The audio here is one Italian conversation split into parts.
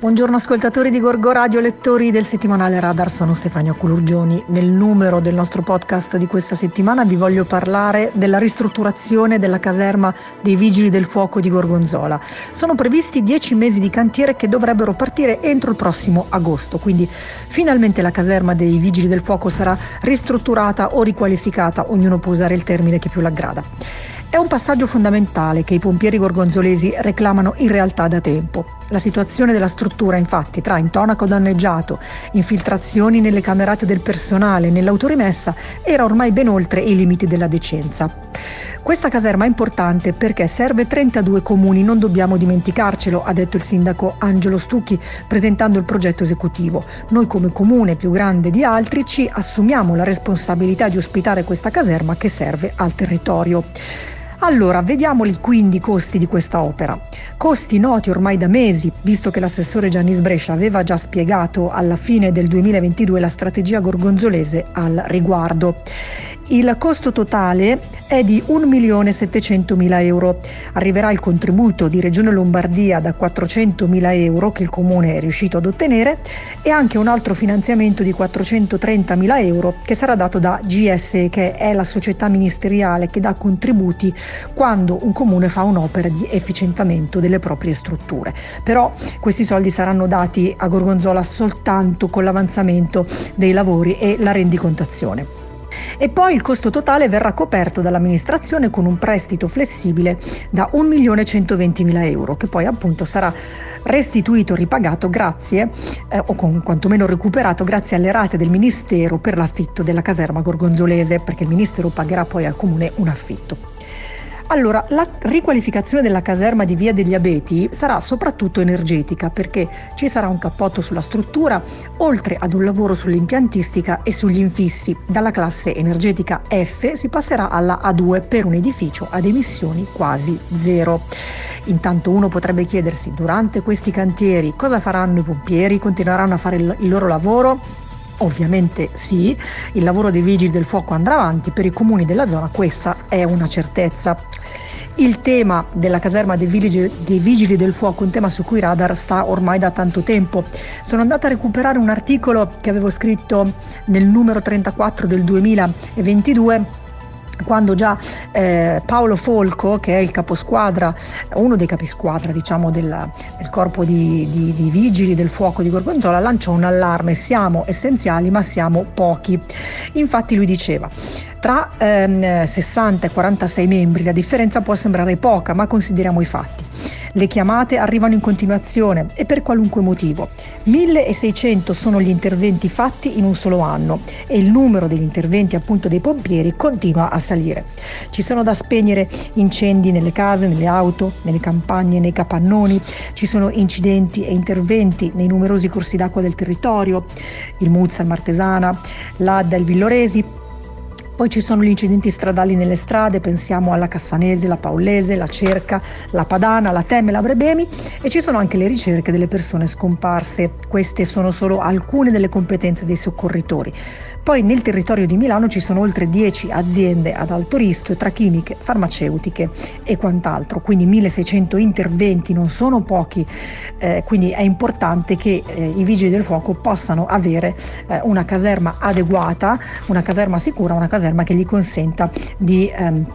Buongiorno ascoltatori di Gorgo Radio, lettori del settimanale Radar, sono Stefania Culurgioni. Nel numero del nostro podcast di questa settimana vi voglio parlare della ristrutturazione della caserma dei Vigili del Fuoco di Gorgonzola. Sono previsti dieci mesi di cantiere che dovrebbero partire entro il prossimo agosto, quindi finalmente la caserma dei Vigili del Fuoco sarà ristrutturata o riqualificata, ognuno può usare il termine che più l'aggrada. È un passaggio fondamentale che i pompieri gorgonzolesi reclamano in realtà da tempo. La situazione della struttura, infatti, tra intonaco danneggiato, infiltrazioni nelle camerate del personale, nell'autorimessa, era ormai ben oltre i limiti della decenza. Questa caserma è importante perché serve 32 comuni, non dobbiamo dimenticarcelo, ha detto il sindaco Angelo Stucchi presentando il progetto esecutivo. Noi come comune più grande di altri ci assumiamo la responsabilità di ospitare questa caserma che serve al territorio. Allora, vediamoli quindi i costi di questa opera. Costi noti ormai da mesi, visto che l'assessore Giannis Brescia aveva già spiegato alla fine del 2022 la strategia gorgonzolese al riguardo. Il costo totale è di 1.700.000 euro. Arriverà il contributo di Regione Lombardia da 400.000 euro che il Comune è riuscito ad ottenere e anche un altro finanziamento di 430.000 euro che sarà dato da GSE, che è la società ministeriale che dà contributi quando un Comune fa un'opera di efficientamento delle proprie strutture. Però questi soldi saranno dati a Gorgonzola soltanto con l'avanzamento dei lavori e la rendicontazione e poi il costo totale verrà coperto dall'amministrazione con un prestito flessibile da 1.120.000 euro che poi appunto sarà restituito, ripagato grazie eh, o con, quantomeno recuperato grazie alle rate del Ministero per l'affitto della caserma gorgonzolese perché il Ministero pagherà poi al Comune un affitto. Allora, la riqualificazione della caserma di Via degli Abeti sarà soprattutto energetica perché ci sarà un cappotto sulla struttura, oltre ad un lavoro sull'impiantistica e sugli infissi. Dalla classe energetica F si passerà alla A2 per un edificio ad emissioni quasi zero. Intanto uno potrebbe chiedersi, durante questi cantieri cosa faranno i pompieri? Continueranno a fare il loro lavoro? Ovviamente sì, il lavoro dei vigili del fuoco andrà avanti, per i comuni della zona questa è una certezza. Il tema della caserma dei vigili, dei vigili, del fuoco, un tema su cui Radar sta ormai da tanto tempo. Sono andata a recuperare un articolo che avevo scritto nel numero 34 del 2022 quando già eh, Paolo Folco, che è il caposquadra, uno dei capisquadra diciamo, del, del corpo di, di, di, vigili del fuoco di Gorgonzola, lanciò un allarme, siamo essenziali ma siamo pochi. Infatti lui diceva, tra ehm, 60 e 46 membri la differenza può sembrare poca, ma consideriamo i fatti. Le chiamate arrivano in continuazione e per qualunque motivo. 1600 sono gli interventi fatti in un solo anno e il numero degli interventi appunto dei pompieri continua a salire. Ci sono da spegnere incendi nelle case, nelle auto, nelle campagne, nei capannoni, ci sono incidenti e interventi nei numerosi corsi d'acqua del territorio, il Muzza, il Martesana, l'Adda, il Villoresi, poi ci sono gli incidenti stradali nelle strade, pensiamo alla Cassanese, la Paolese, la Cerca, la Padana, la Temme, la Brebemi e ci sono anche le ricerche delle persone scomparse. Queste sono solo alcune delle competenze dei soccorritori. Poi nel territorio di Milano ci sono oltre 10 aziende ad alto rischio tra chimiche, farmaceutiche e quant'altro, quindi 1600 interventi non sono pochi, eh, quindi è importante che eh, i vigili del fuoco possano avere eh, una caserma adeguata, una caserma sicura, una caserma che gli consenta di ehm,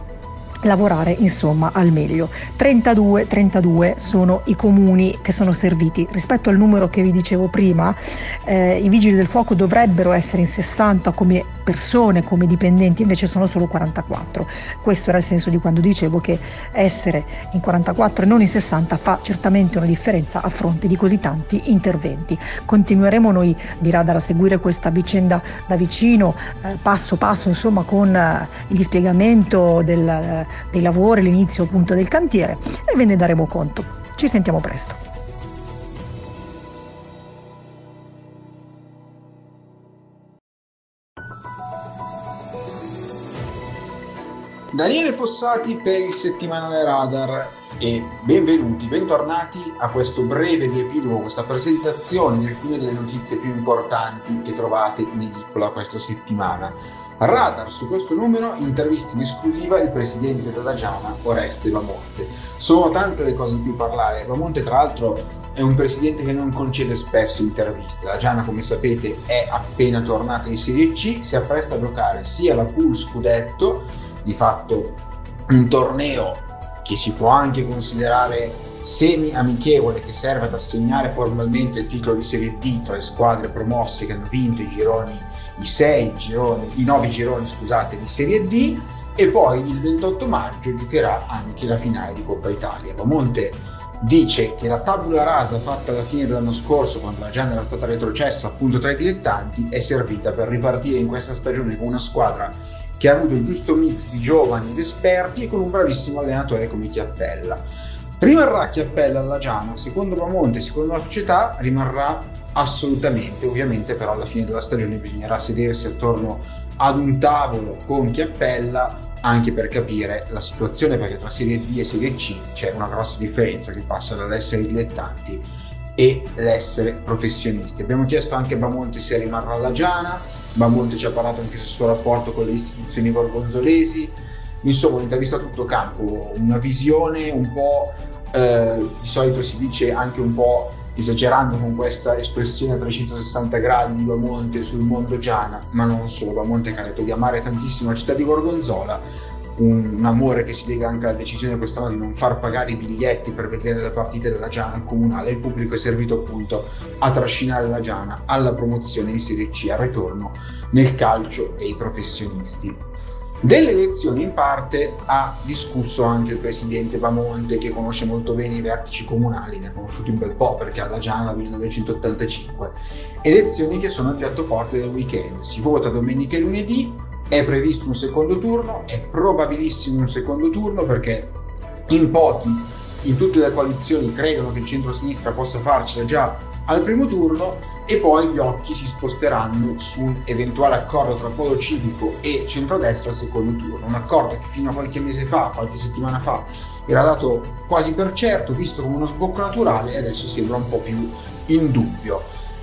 lavorare insomma al meglio. 32, 32 sono i comuni che sono serviti. Rispetto al numero che vi dicevo prima, eh, i vigili del fuoco dovrebbero essere in 60 come persone, come dipendenti, invece sono solo 44. Questo era il senso di quando dicevo che essere in 44 e non in 60 fa certamente una differenza a fronte di così tanti interventi. Continueremo noi di Radar a seguire questa vicenda da vicino, eh, passo passo, insomma, con eh, il dispiegamento del dei lavori, l'inizio appunto del cantiere e ve ne daremo conto. Ci sentiamo presto. Daniele Fossati per il settimanale Radar. e benvenuti, bentornati a questo breve riepilogo, questa presentazione di alcune delle notizie più importanti che trovate in edicola questa settimana. Radar su questo numero intervista in esclusiva il presidente della Giana, Oreste Bamonte. Sono tante le cose di cui parlare. Bamonte, tra l'altro, è un presidente che non concede spesso interviste. La Giana, come sapete, è appena tornata in Serie C, si appresta a giocare sia la Pool Scudetto, di fatto un torneo che si può anche considerare semi amichevole che serve ad assegnare formalmente il titolo di Serie D tra le squadre promosse che hanno vinto i gironi, i sei gironi, i nove gironi scusate, di Serie D e poi il 28 maggio giocherà anche la finale di Coppa Italia. Monte dice che la tabula rasa fatta alla fine dell'anno scorso, quando la Gianna era stata retrocessa appunto tra i dilettanti, è servita per ripartire in questa stagione con una squadra che ha avuto il giusto mix di giovani ed esperti e con un bravissimo allenatore come Chiappella. Rimarrà Chiappella alla Giana, secondo Bamonte, secondo la società, rimarrà assolutamente, ovviamente però alla fine della stagione bisognerà sedersi attorno ad un tavolo con Chiappella anche per capire la situazione perché tra Serie D e Serie C c'è una grossa differenza che passa dall'essere dilettanti e l'essere professionisti. Abbiamo chiesto anche a Bamonte se rimarrà alla Giana, Bamonte ci ha parlato anche del suo rapporto con le istituzioni gorgonzolesi, insomma un'intervista a tutto campo, una visione un po', eh, di solito si dice anche un po' esagerando con questa espressione a 360 gradi di Bamonte sul mondo Giana, ma non solo, Bamonte che ha detto di amare tantissimo la città di Gorgonzola, un, un, amore che si lega anche alla decisione quest'anno di non far pagare i biglietti per vedere le partite della Giana comunale. Il pubblico è servito appunto a trascinare la Giana alla promozione in Serie C, al ritorno nel calcio e i professionisti. Delle elezioni in parte ha discusso anche il presidente Bamonte che conosce molto bene i vertici comunali, ne ha conosciuti un bel po' perché alla Giana nel 1985. Elezioni che sono il piatto forte del weekend. Si vota domenica e lunedì, è previsto un secondo turno, è probabilissimo un secondo turno perché in pochi, in tutte le coalizioni, credono che il centro-sinistra possa farcela già al primo turno e poi gli occhi si sposteranno su un eventuale accordo tra polo civico e centrodestra al secondo turno. Un accordo che fino a qualche mese fa, qualche settimana fa, era dato quasi per certo, visto come uno sbocco naturale e adesso sembra un po' più in dubbio.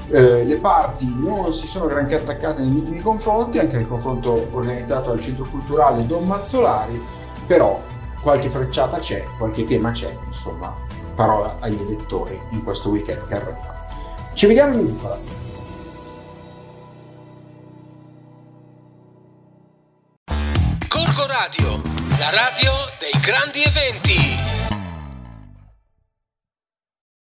Eh, le parti non si sono granché attaccate negli ultimi confronti, anche nel confronto organizzato al centro culturale Don Mazzolari, però qualche frecciata c'è, qualche tema c'è, insomma, parola agli elettori in questo weekend che arriva. Ci vediamo in edicola. Corco Radio, la radio dei grandi eventi.